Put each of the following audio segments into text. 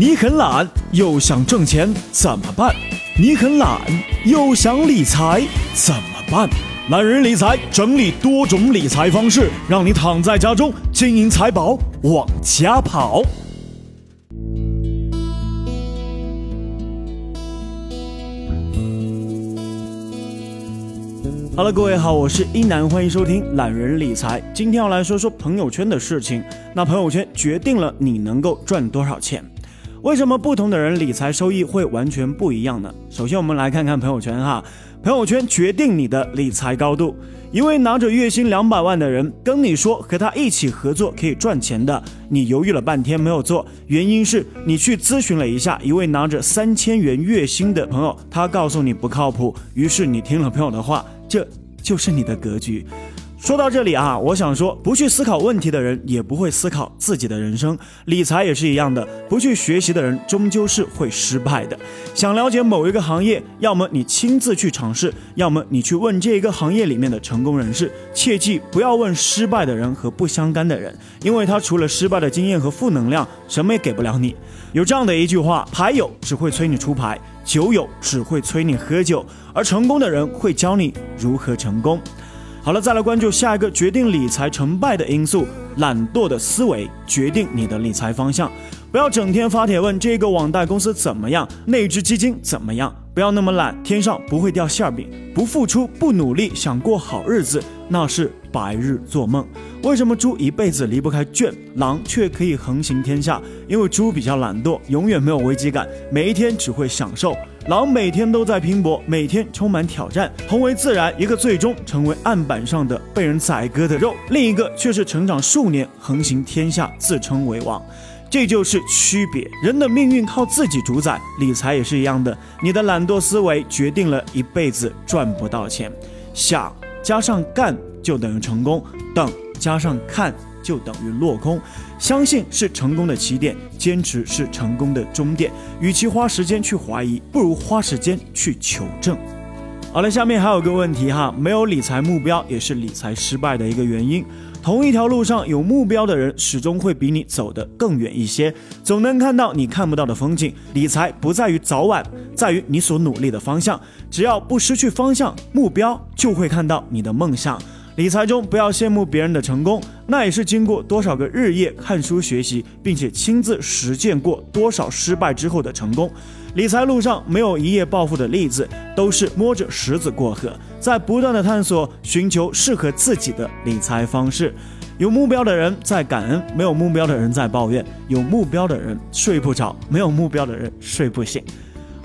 你很懒又想挣钱怎么办？你很懒又想理财怎么办？懒人理财整理多种理财方式，让你躺在家中，金银财宝往家跑。好了，各位好，我是一楠，欢迎收听懒人理财。今天要来说说朋友圈的事情。那朋友圈决定了你能够赚多少钱。为什么不同的人理财收益会完全不一样呢？首先，我们来看看朋友圈哈。朋友圈决定你的理财高度。一位拿着月薪两百万的人跟你说和他一起合作可以赚钱的，你犹豫了半天没有做，原因是你去咨询了一下一位拿着三千元月薪的朋友，他告诉你不靠谱，于是你听了朋友的话。这就是你的格局。说到这里啊，我想说，不去思考问题的人，也不会思考自己的人生。理财也是一样的，不去学习的人，终究是会失败的。想了解某一个行业，要么你亲自去尝试，要么你去问这一个行业里面的成功人士。切记不要问失败的人和不相干的人，因为他除了失败的经验和负能量，什么也给不了你。有这样的一句话：牌友只会催你出牌，酒友只会催你喝酒，而成功的人会教你如何成功。好了，再来关注下一个决定理财成败的因素——懒惰的思维决定你的理财方向。不要整天发帖问这个网贷公司怎么样，那只基金怎么样。不要那么懒，天上不会掉馅饼。不付出、不努力，想过好日子，那是白日做梦。为什么猪一辈子离不开圈，狼却可以横行天下？因为猪比较懒惰，永远没有危机感，每一天只会享受。狼每天都在拼搏，每天充满挑战。同为自然，一个最终成为案板上的被人宰割的肉，另一个却是成长数年，横行天下，自称为王。这就是区别。人的命运靠自己主宰，理财也是一样的。你的懒惰思维决定了一辈子赚不到钱。想加上干就等于成功，等加上看。就等于落空。相信是成功的起点，坚持是成功的终点。与其花时间去怀疑，不如花时间去求证。好了，下面还有个问题哈，没有理财目标也是理财失败的一个原因。同一条路上有目标的人，始终会比你走得更远一些，总能看到你看不到的风景。理财不在于早晚，在于你所努力的方向。只要不失去方向，目标就会看到你的梦想。理财中不要羡慕别人的成功，那也是经过多少个日夜看书学习，并且亲自实践过多少失败之后的成功。理财路上没有一夜暴富的例子，都是摸着石子过河，在不断的探索，寻求适合自己的理财方式。有目标的人在感恩，没有目标的人在抱怨。有目标的人睡不着，没有目标的人睡不醒。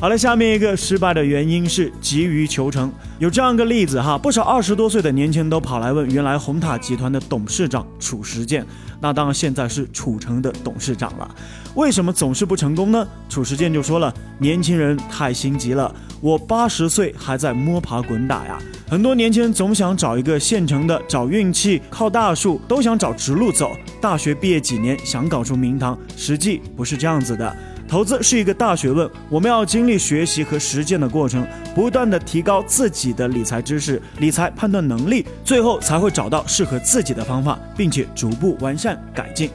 好了，下面一个失败的原因是急于求成。有这样一个例子哈，不少二十多岁的年轻人都跑来问原来红塔集团的董事长褚时健，那当然现在是褚橙的董事长了，为什么总是不成功呢？褚时健就说了，年轻人太心急了，我八十岁还在摸爬滚打呀。很多年轻人总想找一个现成的，找运气，靠大树，都想找直路走。大学毕业几年想搞出名堂，实际不是这样子的。投资是一个大学问，我们要经历学习和实践的过程，不断的提高自己的理财知识、理财判断能力，最后才会找到适合自己的方法，并且逐步完善改进。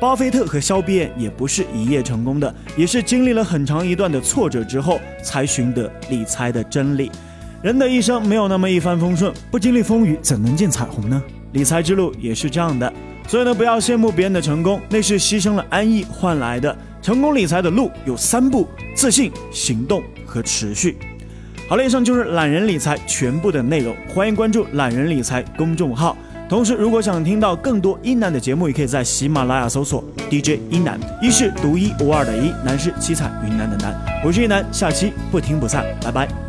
巴菲特和肖比恩也不是一夜成功的，也是经历了很长一段的挫折之后，才寻得理财的真理。人的一生没有那么一帆风顺，不经历风雨怎能见彩虹呢？理财之路也是这样的，所以呢，不要羡慕别人的成功，那是牺牲了安逸换来的。成功理财的路有三步：自信、行动和持续。好了，以上就是懒人理财全部的内容。欢迎关注懒人理财公众号。同时，如果想听到更多一南的节目，也可以在喜马拉雅搜索 DJ 一南。一是独一无二的一，南是七彩云南的南。我是一南，下期不听不散，拜拜。